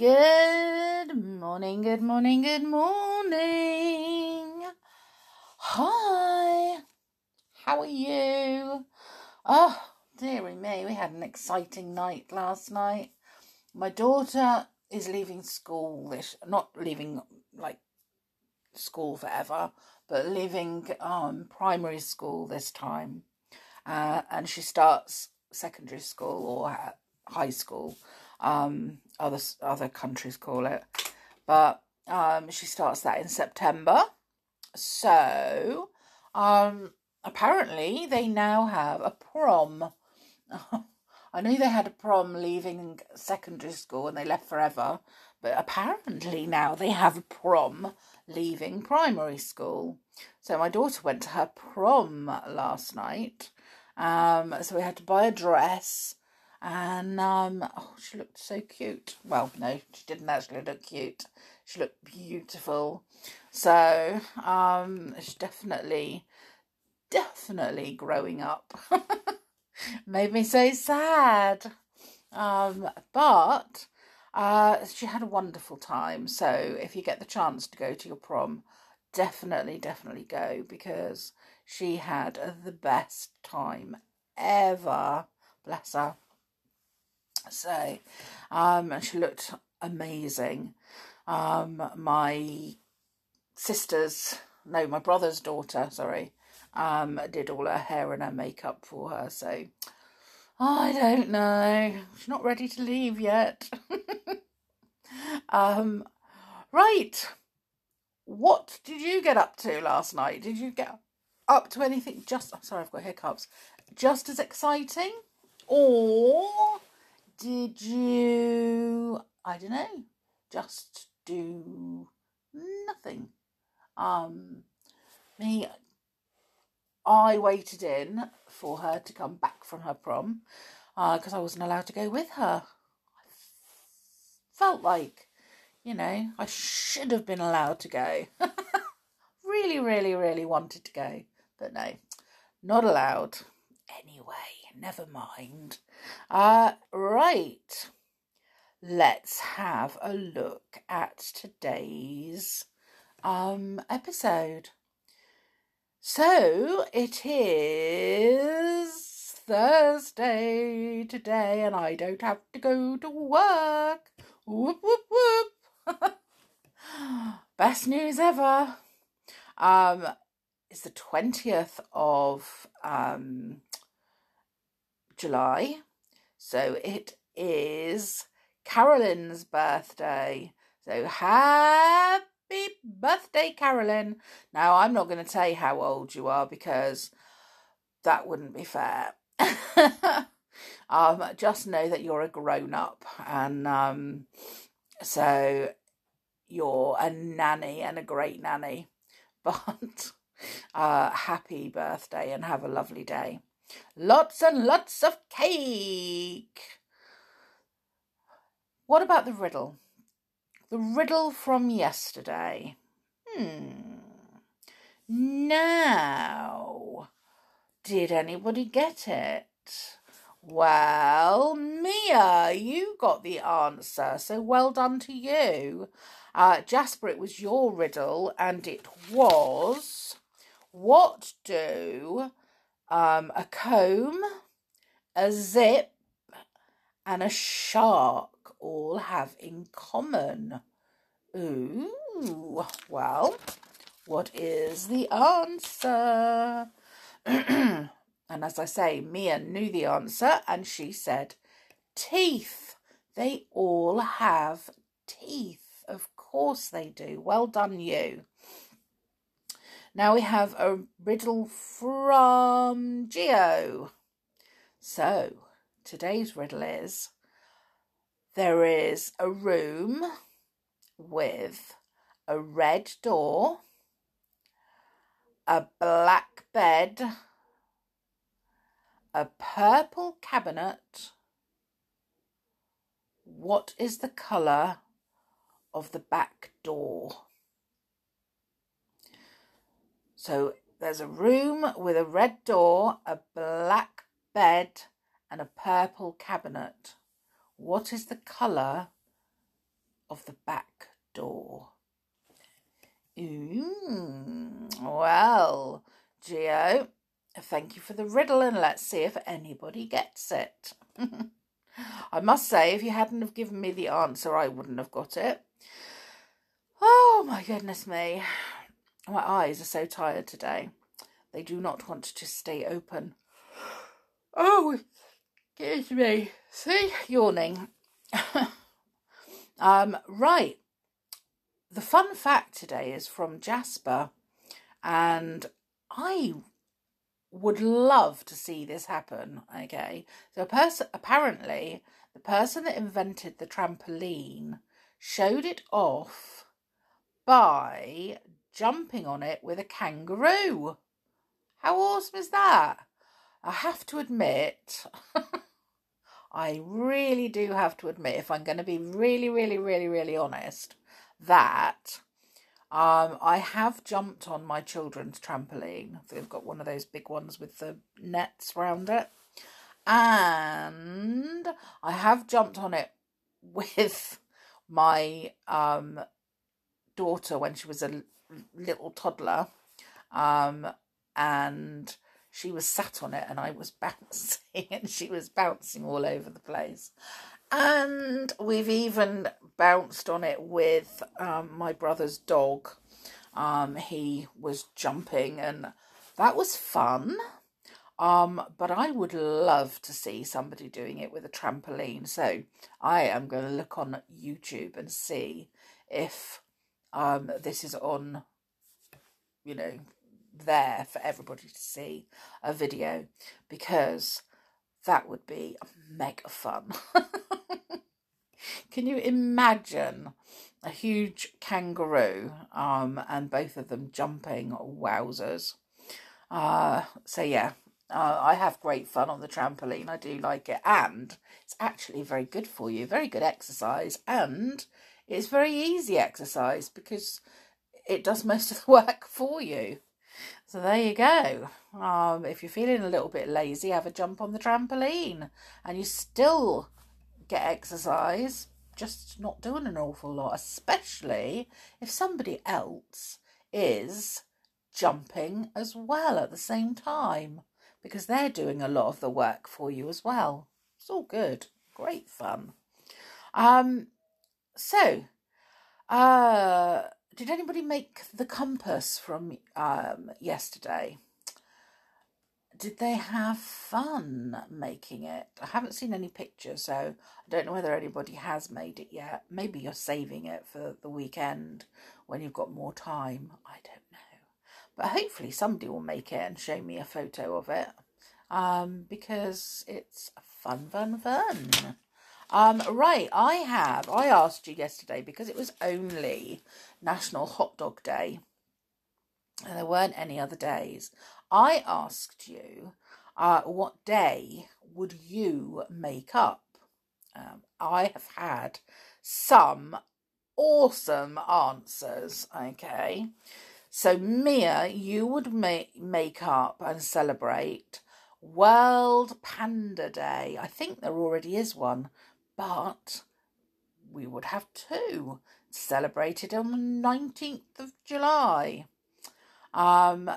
Good morning, good morning, good morning. Hi, how are you? Oh, dearie me, we had an exciting night last night. My daughter is leaving school this, not leaving like school forever, but leaving um, primary school this time. Uh, and she starts secondary school or high school um, other other countries call it. But um, she starts that in September. So um, apparently they now have a prom. I knew they had a prom leaving secondary school and they left forever, but apparently now they have a prom leaving primary school. So my daughter went to her prom last night. Um, so we had to buy a dress and um, oh, she looked so cute. Well, no, she didn't actually look cute. She looked beautiful. So um, she's definitely, definitely growing up. Made me so sad. Um, but uh, she had a wonderful time. So if you get the chance to go to your prom, definitely, definitely go because she had the best time ever. Bless her. So, um, and she looked amazing. Um, my sister's, no, my brother's daughter, sorry, um, did all her hair and her makeup for her. So, I don't know. She's not ready to leave yet. um, right. What did you get up to last night? Did you get up to anything just, I'm sorry, I've got hiccups, just as exciting? Or did you, I don't know, just do nothing? Um, me, I waited in for her to come back from her prom because uh, I wasn't allowed to go with her. I felt like, you know, I should have been allowed to go. really, really, really wanted to go, but no, not allowed. Anyway, never mind. Uh, right. Let's have a look at today's um episode. So it is Thursday today, and I don't have to go to work. Whoop whoop whoop! Best news ever. Um, it's the twentieth of um July. So it is Carolyn's birthday. So happy birthday, Carolyn. Now, I'm not going to tell you how old you are because that wouldn't be fair. um, just know that you're a grown up and um, so you're a nanny and a great nanny. But uh, happy birthday and have a lovely day. Lots and lots of cake. What about the riddle? The riddle from yesterday. Hmm. Now, did anybody get it? Well, Mia, you got the answer, so well done to you. Uh, Jasper, it was your riddle, and it was what do um, a comb, a zip, and a shark all have in common? Ooh, well, what is the answer? and as I say, Mia knew the answer and she said, teeth. They all have teeth. Of course they do. Well done, you. Now we have a riddle from Geo. So, today's riddle is there is a room with a red door, a black bed, a purple cabinet. What is the colour of the back door? So there's a room with a red door, a black bed, and a purple cabinet. What is the colour of the back door? Mm, well, Geo, thank you for the riddle and let's see if anybody gets it. I must say, if you hadn't have given me the answer, I wouldn't have got it. Oh my goodness me. My eyes are so tired today. They do not want to stay open. Oh, excuse me. See, yawning. um, right. The fun fact today is from Jasper, and I would love to see this happen. Okay, so a person apparently the person that invented the trampoline showed it off by jumping on it with a kangaroo. How awesome is that? I have to admit, I really do have to admit, if I'm going to be really, really, really, really honest, that um, I have jumped on my children's trampoline. They've got one of those big ones with the nets around it. And I have jumped on it with my um, daughter when she was a little toddler. Um, and she was sat on it and I was bouncing and she was bouncing all over the place. And we've even bounced on it with um, my brother's dog. Um, he was jumping and that was fun. Um, but I would love to see somebody doing it with a trampoline. So I am going to look on YouTube and see if um, this is on, you know, there for everybody to see a video because that would be mega fun. Can you imagine a huge kangaroo um, and both of them jumping? Wowzers. Uh, so, yeah, uh, I have great fun on the trampoline. I do like it. And it's actually very good for you, very good exercise. And it's very easy exercise because it does most of the work for you. So there you go. Um, if you're feeling a little bit lazy, have a jump on the trampoline and you still get exercise, just not doing an awful lot, especially if somebody else is jumping as well at the same time because they're doing a lot of the work for you as well. It's all good. Great fun. Um, so, uh, did anybody make the compass from um, yesterday? Did they have fun making it? I haven't seen any pictures, so I don't know whether anybody has made it yet. Maybe you're saving it for the weekend when you've got more time. I don't know. But hopefully somebody will make it and show me a photo of it um, because it's fun, fun, fun. Um, right, I have. I asked you yesterday because it was only National Hot Dog Day and there weren't any other days. I asked you uh, what day would you make up? Um, I have had some awesome answers, okay? So, Mia, you would make, make up and celebrate World Panda Day. I think there already is one but we would have two celebrated on the 19th of July. Um,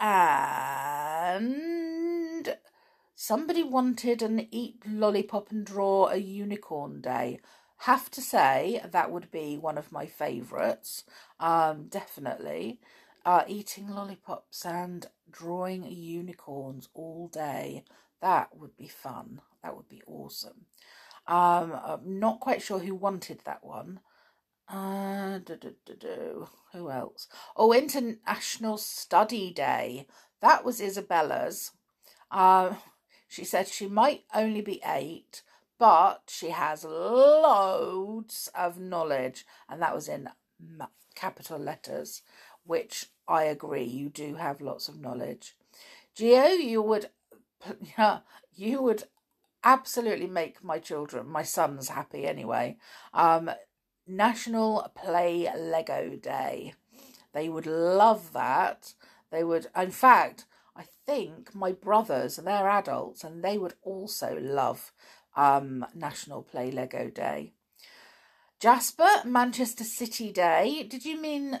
and somebody wanted an eat lollipop and draw a unicorn day. Have to say that would be one of my favourites. Um, definitely. Uh, eating lollipops and drawing unicorns all day. That would be fun. That would be awesome. Um, I'm not quite sure who wanted that one. Uh, do, do, do. Who else? Oh, International Study Day. That was Isabella's. Um, she said she might only be eight, but she has loads of knowledge, and that was in capital letters, which I agree. You do have lots of knowledge. Geo, you would, you would absolutely make my children, my sons, happy anyway. Um, National Play Lego Day. They would love that. They would, in fact, I think my brothers, and they're adults, and they would also love um, National Play Lego Day. Jasper, Manchester City Day. Did you mean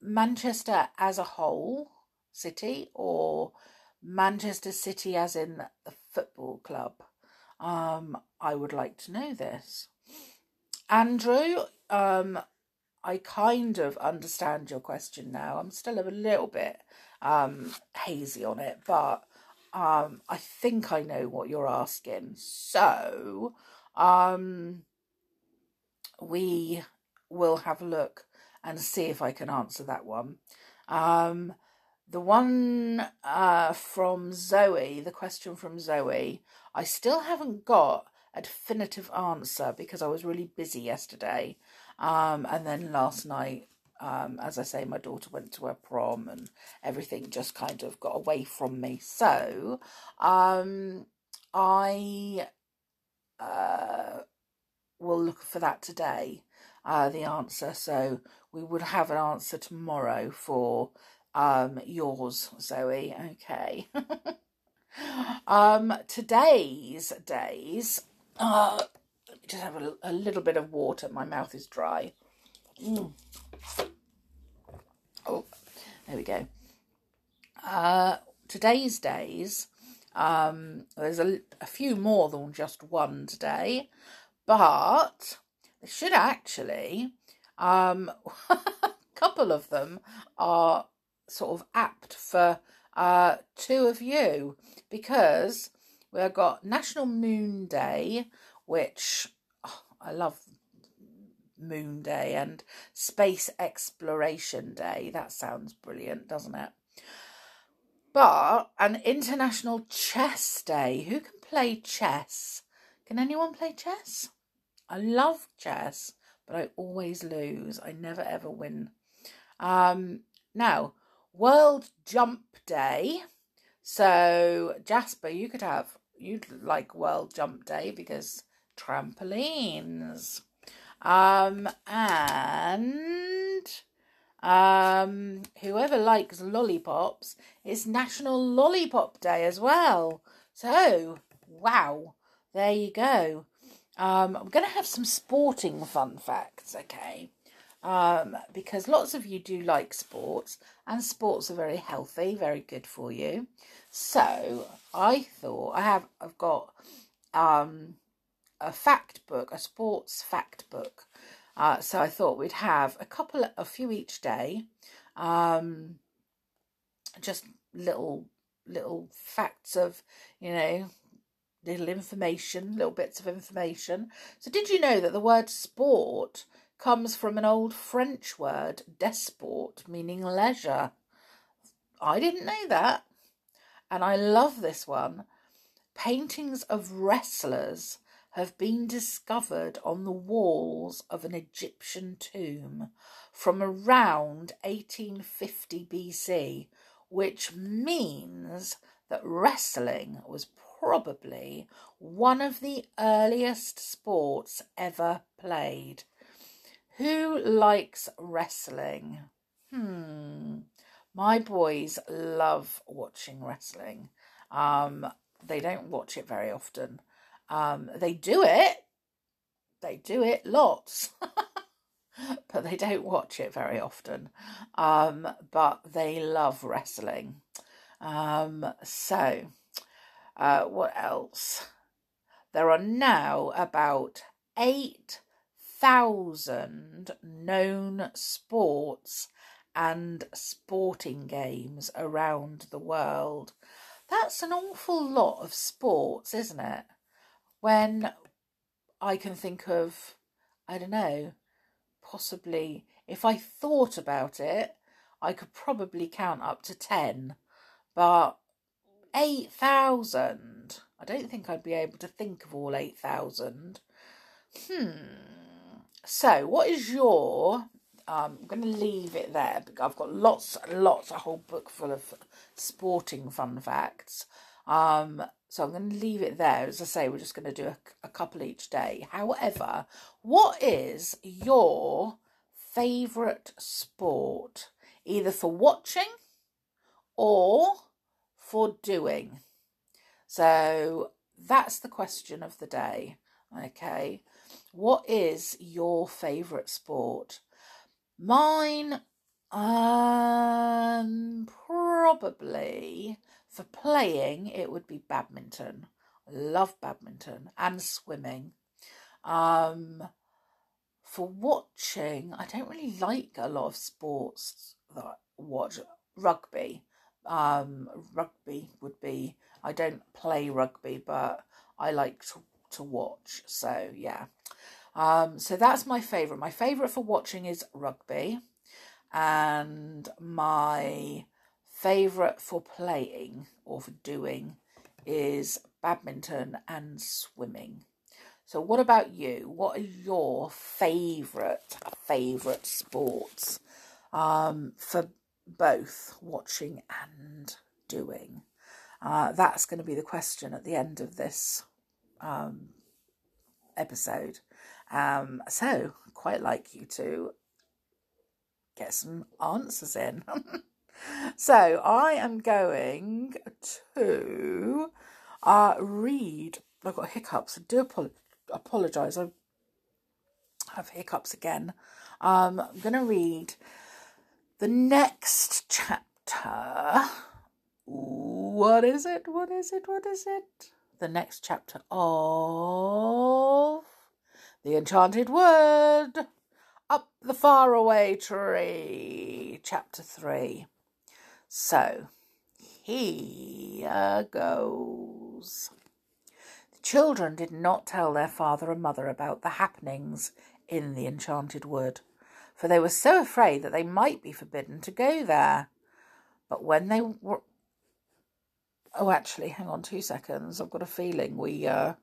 Manchester as a whole city or Manchester City as in the football club? Um, I would like to know this. Andrew, um, I kind of understand your question now. I'm still a little bit um, hazy on it, but um, I think I know what you're asking. So, um, we will have a look and see if I can answer that one. Um, the one uh, from Zoe, the question from Zoe, I still haven't got a definitive answer because I was really busy yesterday. Um, and then last night, um, as I say, my daughter went to her prom and everything just kind of got away from me. So um, I uh, will look for that today, uh, the answer. So we would have an answer tomorrow for um, yours, Zoe. Okay. um, today's days. Uh, let me just have a, a, little bit of water. My mouth is dry. Mm. Oh, there we go. Uh, today's days. Um, there's a, a few more than just one today, but should actually. Um, a couple of them are sort of apt for uh, two of you because we've got National Moon Day, which oh, I love Moon Day, and Space Exploration Day. That sounds brilliant, doesn't it? But an International Chess Day. Who can play chess? Can anyone play chess? I love chess, but I always lose. I never ever win. Um, now, World Jump Day. So, Jasper, you could have, you'd like World Jump Day because trampolines. Um, and um, whoever likes lollipops, it's National Lollipop Day as well. So, wow, there you go. Um, I'm going to have some sporting fun facts, okay? um, because lots of you do like sports and sports are very healthy, very good for you. So I thought I have I've got um, a fact book, a sports fact book. Uh, so I thought we'd have a couple, a few each day, um, just little little facts of you know little information, little bits of information. So did you know that the word sport comes from an old French word, desport, meaning leisure. I didn't know that. And I love this one. Paintings of wrestlers have been discovered on the walls of an Egyptian tomb from around 1850 BC, which means that wrestling was probably one of the earliest sports ever played. Who likes wrestling? Hmm. My boys love watching wrestling. Um, they don't watch it very often. Um, they do it. They do it lots. but they don't watch it very often. Um, but they love wrestling. Um, so, uh, what else? There are now about eight thousand known sports and sporting games around the world. That's an awful lot of sports, isn't it? When I can think of, I don't know, possibly, if I thought about it, I could probably count up to 10. But 8,000, I don't think I'd be able to think of all 8,000. Hmm. So, what is your? Um, I'm going to leave it there. I've got lots lots, a whole book full of sporting fun facts. Um, so I'm going to leave it there. As I say, we're just going to do a, a couple each day. However, what is your favourite sport, either for watching or for doing? So that's the question of the day. Okay. What is your favourite sport? Mine, um, probably for playing, it would be badminton. I love badminton and swimming. Um, for watching, I don't really like a lot of sports that I watch. Rugby. Um, rugby would be, I don't play rugby, but I like to, to watch. So, yeah. Um, so that's my favourite. My favourite for watching is rugby. And my favourite for playing or for doing is badminton and swimming. So, what about you? What are your favourite favourite sports um, for both watching and doing? Uh, that's going to be the question at the end of this um, episode. Um, so, quite like you to get some answers in. so, I am going to uh, read. I've got hiccups. I do apologise. I have hiccups again. Um, I'm going to read the next chapter. What is it? What is it? What is it? The next chapter of The Enchanted Wood. Up the Faraway Tree. Chapter 3. So, here goes. The children did not tell their father and mother about the happenings in the enchanted wood, for they were so afraid that they might be forbidden to go there. But when they were. Oh, actually, hang on two seconds. I've got a feeling we. Uh...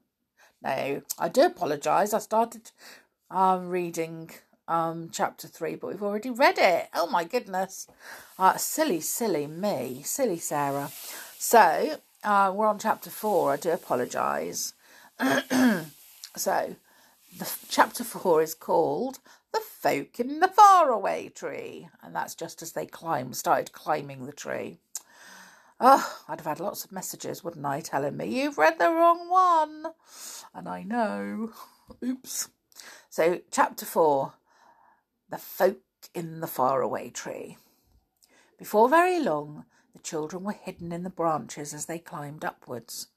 No, I do apologise. I started um, reading um, chapter three, but we've already read it. Oh my goodness. Uh, silly, silly me. Silly Sarah. So, uh, we're on chapter four. I do apologise. so, the chapter four is called "The Folk in the Faraway Tree," and that's just as they climb, started climbing the tree. Oh, I'd have had lots of messages, wouldn't I, telling me you've read the wrong one, and I know. Oops. So, chapter four, "The Folk in the Faraway Tree." Before very long, the children were hidden in the branches as they climbed upwards.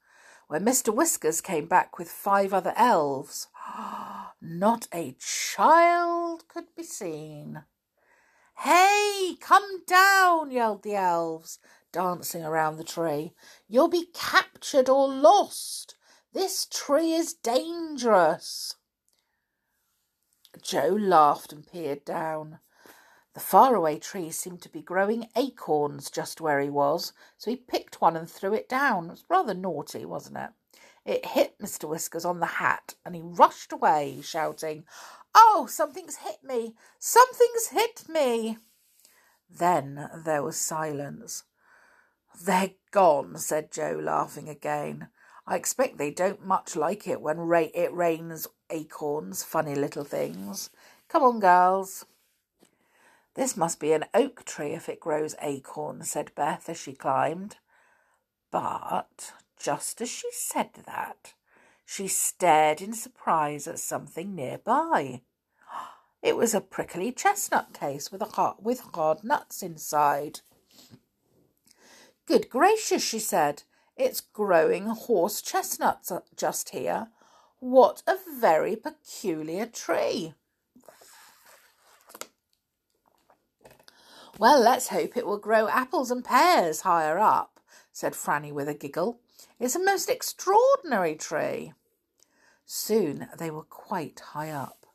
When Mr. Whiskers came back with five other elves, not a child could be seen. Hey, come down, yelled the elves, dancing around the tree. You'll be captured or lost. This tree is dangerous. Joe laughed and peered down. The faraway tree seemed to be growing acorns just where he was, so he picked one and threw it down. It was rather naughty, wasn't it? It hit Mr. Whiskers on the hat, and he rushed away, shouting, Oh, something's hit me! Something's hit me! Then there was silence. They're gone, said Joe, laughing again. I expect they don't much like it when ra- it rains acorns, funny little things. Come on, girls. This must be an oak tree if it grows acorns, said Beth as she climbed. But just as she said that, she stared in surprise at something nearby. It was a prickly chestnut case with, a hard, with hard nuts inside. Good gracious, she said, it's growing horse chestnuts uh, just here. What a very peculiar tree. Well, let's hope it will grow apples and pears higher up, said Franny with a giggle. It's a most extraordinary tree. Soon they were quite high up.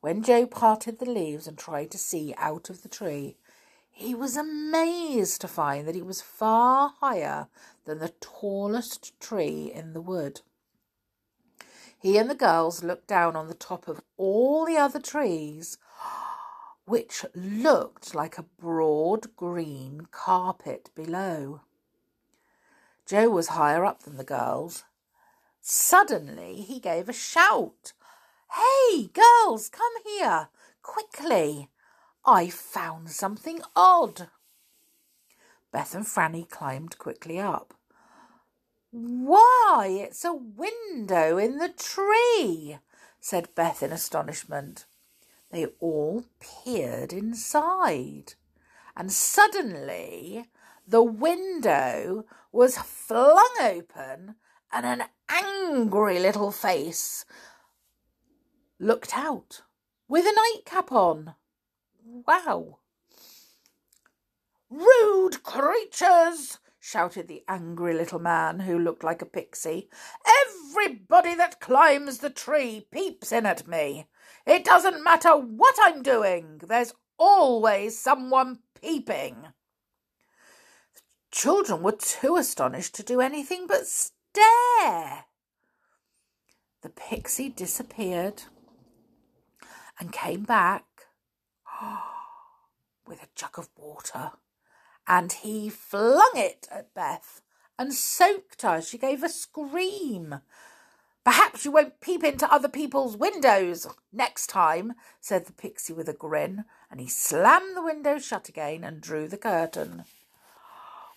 When Joe parted the leaves and tried to see out of the tree, he was amazed to find that it was far higher than the tallest tree in the wood. He and the girls looked down on the top of all the other trees which looked like a broad green carpet below. Joe was higher up than the girls. Suddenly he gave a shout. Hey, girls, come here, quickly. I found something odd. Beth and Franny climbed quickly up. Why, it's a window in the tree, said Beth in astonishment. They all peered inside, and suddenly the window was flung open and an angry little face looked out with a nightcap on. Wow. Rude creatures! shouted the angry little man who looked like a pixie. Everybody that climbs the tree peeps in at me. It doesn't matter what I'm doing, there's always someone peeping. The children were too astonished to do anything but stare. The pixie disappeared and came back with a jug of water and he flung it at Beth and soaked her. She gave a scream. Perhaps you won't peep into other people's windows next time, said the pixie with a grin, and he slammed the window shut again and drew the curtain.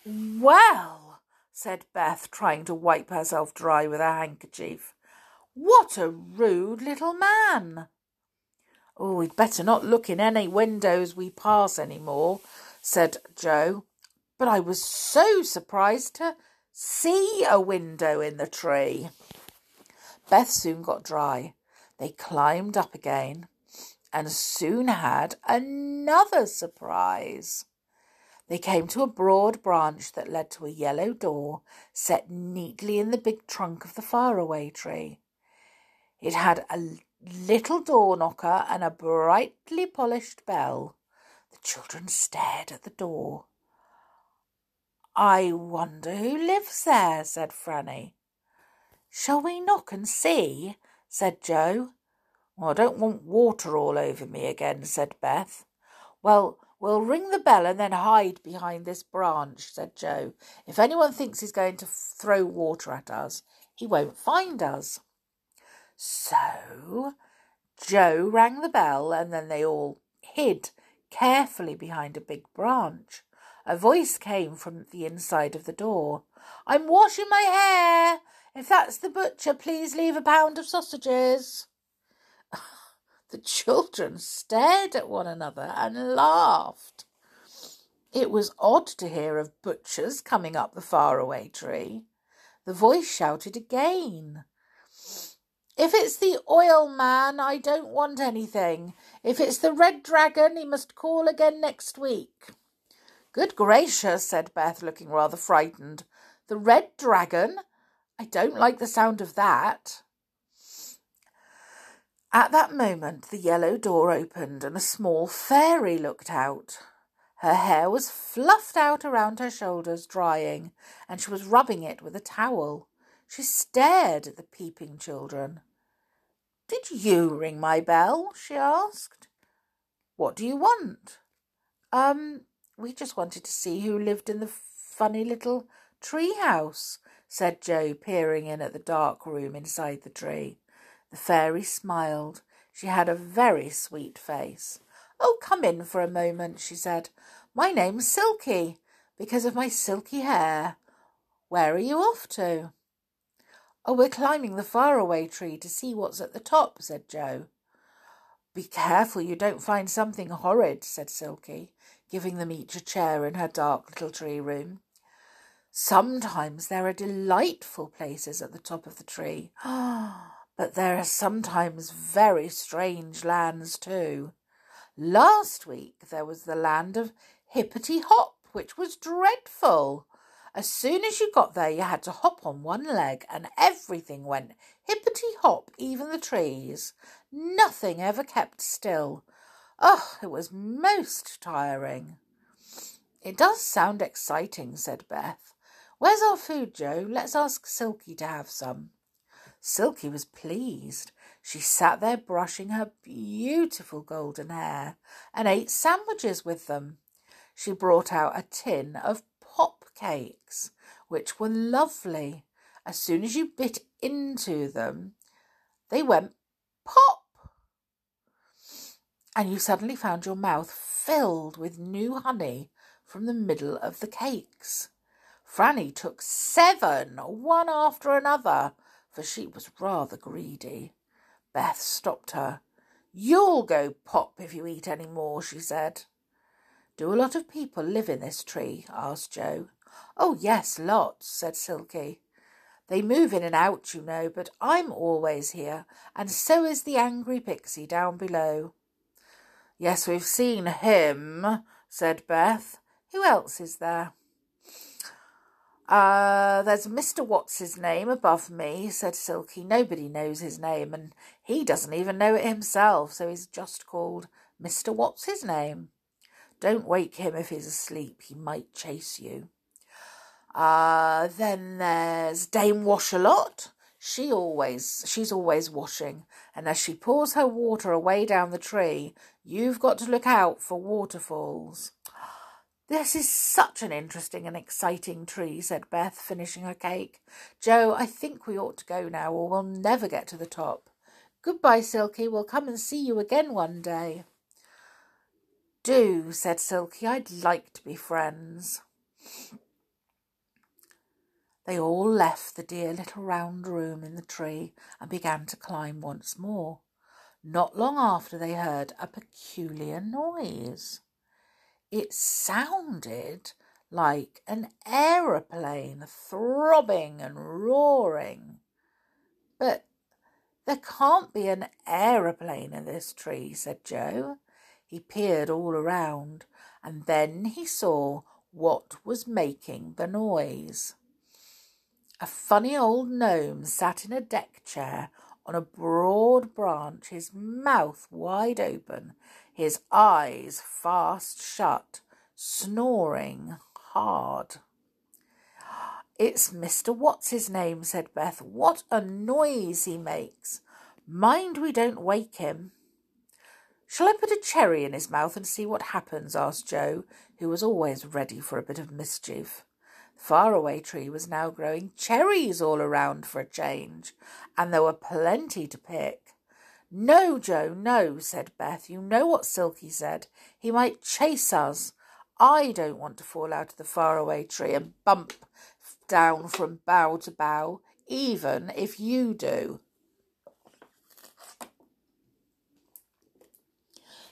Well, said Beth, trying to wipe herself dry with her handkerchief, what a rude little man. Oh, we'd better not look in any windows we pass any more, said Joe. But I was so surprised to see a window in the tree. Beth soon got dry. They climbed up again and soon had another surprise. They came to a broad branch that led to a yellow door set neatly in the big trunk of the faraway tree. It had a little door knocker and a brightly polished bell. The children stared at the door. I wonder who lives there, said Franny. Shall we knock and see? said Joe. Well, I don't want water all over me again, said Beth. Well, we'll ring the bell and then hide behind this branch, said Joe. If anyone thinks he's going to throw water at us, he won't find us. So Joe rang the bell and then they all hid carefully behind a big branch. A voice came from the inside of the door. I'm washing my hair. If that's the butcher, please leave a pound of sausages. the children stared at one another and laughed. It was odd to hear of butchers coming up the faraway tree. The voice shouted again. If it's the oil man, I don't want anything. If it's the red dragon, he must call again next week. Good gracious, said Beth, looking rather frightened. The red dragon? I don't like the sound of that. At that moment, the yellow door opened and a small fairy looked out. Her hair was fluffed out around her shoulders, drying, and she was rubbing it with a towel. She stared at the peeping children. Did you ring my bell? she asked. What do you want? Um, we just wanted to see who lived in the funny little tree house, said Joe, peering in at the dark room inside the tree. The fairy smiled. She had a very sweet face. Oh, come in for a moment, she said. My name's Silky, because of my silky hair. Where are you off to? Oh, we're climbing the faraway tree to see what's at the top, said Joe. Be careful you don't find something horrid, said Silky giving them each a chair in her dark little tree room. Sometimes there are delightful places at the top of the tree, but there are sometimes very strange lands too. Last week there was the land of Hippity Hop, which was dreadful. As soon as you got there, you had to hop on one leg, and everything went hippity hop, even the trees. Nothing ever kept still. Oh, it was most tiring. It does sound exciting, said Beth. Where's our food, Joe? Let's ask Silky to have some. Silky was pleased. She sat there brushing her beautiful golden hair and ate sandwiches with them. She brought out a tin of pop cakes, which were lovely. As soon as you bit into them, they went pop and you suddenly found your mouth filled with new honey from the middle of the cakes. Franny took seven, one after another, for she was rather greedy. Beth stopped her. You'll go pop if you eat any more, she said. Do a lot of people live in this tree? asked Joe. Oh, yes, lots, said Silky. They move in and out, you know, but I'm always here, and so is the angry pixie down below. Yes, we've seen him, said Beth. Who else is there? Uh, there's Mr. Watzisname above me, said Silky. Nobody knows his name, and he doesn't even know it himself, so he's just called Mr. Watzisname. Don't wake him if he's asleep, he might chase you. Uh, then there's Dame Washalot. She always, she's always washing, and as she pours her water away down the tree, you've got to look out for waterfalls. This is such an interesting and exciting tree, said Beth, finishing her cake. Joe, I think we ought to go now, or we'll never get to the top. Goodbye, Silky. We'll come and see you again one day. Do, said Silky. I'd like to be friends. They all left the dear little round room in the tree and began to climb once more. Not long after they heard a peculiar noise. It sounded like an aeroplane throbbing and roaring. But there can't be an aeroplane in this tree, said Joe. He peered all around, and then he saw what was making the noise. A funny old gnome sat in a deck chair on a broad branch, his mouth wide open his eyes fast shut, snoring hard. It's Mr. Watzisname, said Beth. What a noise he makes. Mind we don't wake him. Shall I put a cherry in his mouth and see what happens? asked Joe, who was always ready for a bit of mischief. The faraway tree was now growing cherries all around for a change, and there were plenty to pick. No, Joe, no, said Beth. You know what Silky said. He might chase us. I don't want to fall out of the faraway tree and bump down from bough to bough, even if you do.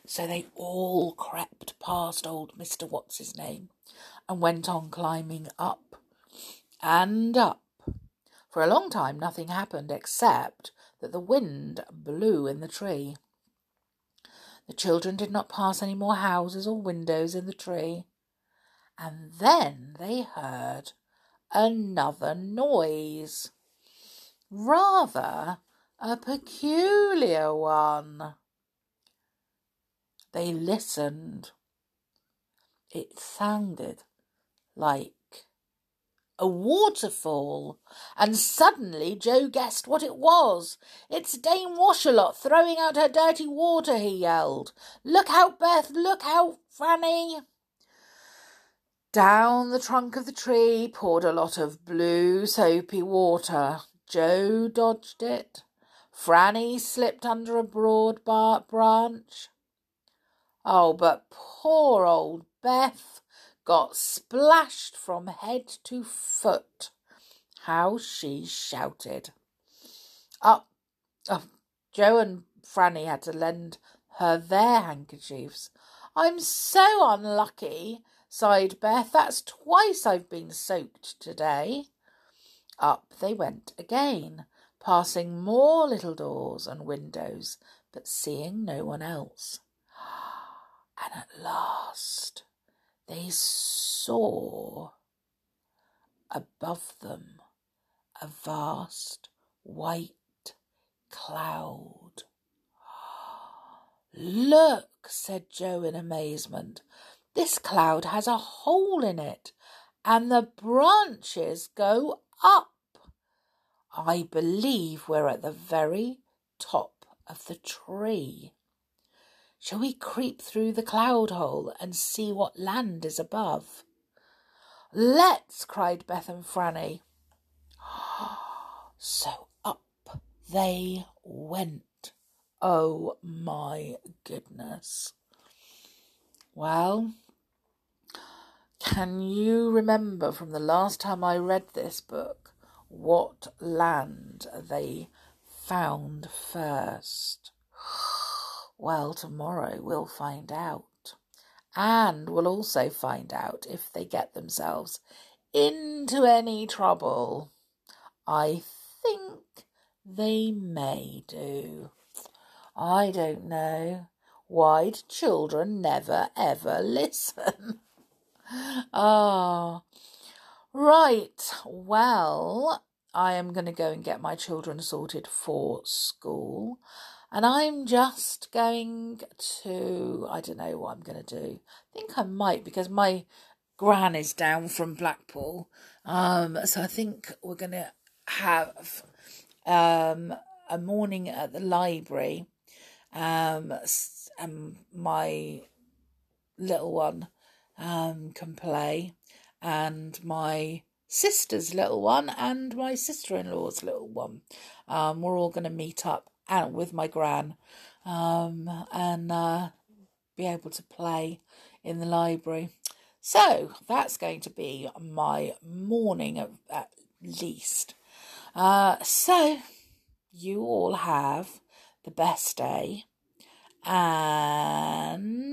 So they all crept past old Mr. Watzisname and went on climbing up and up. For a long time nothing happened except that the wind blew in the tree. The children did not pass any more houses or windows in the tree. And then they heard another noise. Rather a peculiar one. They listened. It sounded like a waterfall, and suddenly Joe guessed what it was. It's Dame Washalot throwing out her dirty water, he yelled. Look out, Beth, look out, Franny. Down the trunk of the tree poured a lot of blue, soapy water. Joe dodged it. Franny slipped under a broad bark branch. Oh, but poor old Beth got splashed from head to foot. How she shouted. Up, oh, Joe and Franny had to lend her their handkerchiefs. I'm so unlucky, sighed Beth. That's twice I've been soaked today. Up they went again, passing more little doors and windows, but seeing no one else. And at last they saw above them a vast white cloud. Look, said Joe in amazement. This cloud has a hole in it, and the branches go up. I believe we're at the very top of the tree. Shall we creep through the cloud hole and see what land is above? Let's, cried Beth and Franny. So up they went. Oh my goodness. Well, can you remember from the last time I read this book what land they found first? Well, tomorrow we'll find out. And we'll also find out if they get themselves into any trouble. I think they may do. I don't know. Why do children never ever listen? Ah, right. Well, I am going to go and get my children sorted for school. And I'm just going to, I don't know what I'm going to do. I think I might because my gran is down from Blackpool. Um, so I think we're going to have um, a morning at the library. Um, and my little one um, can play, and my sister's little one and my sister in law's little one. Um, we're all going to meet up and with my gran um, and uh, be able to play in the library. So that's going to be my morning at, at least. Uh, so you all have the best day and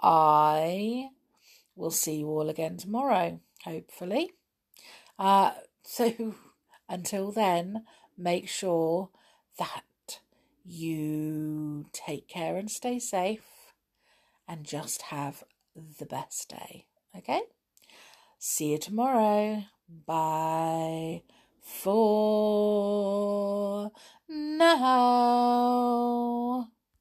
I will see you all again tomorrow, hopefully. Uh, so until then, make sure that you take care and stay safe and just have the best day. Okay? See you tomorrow. Bye for now.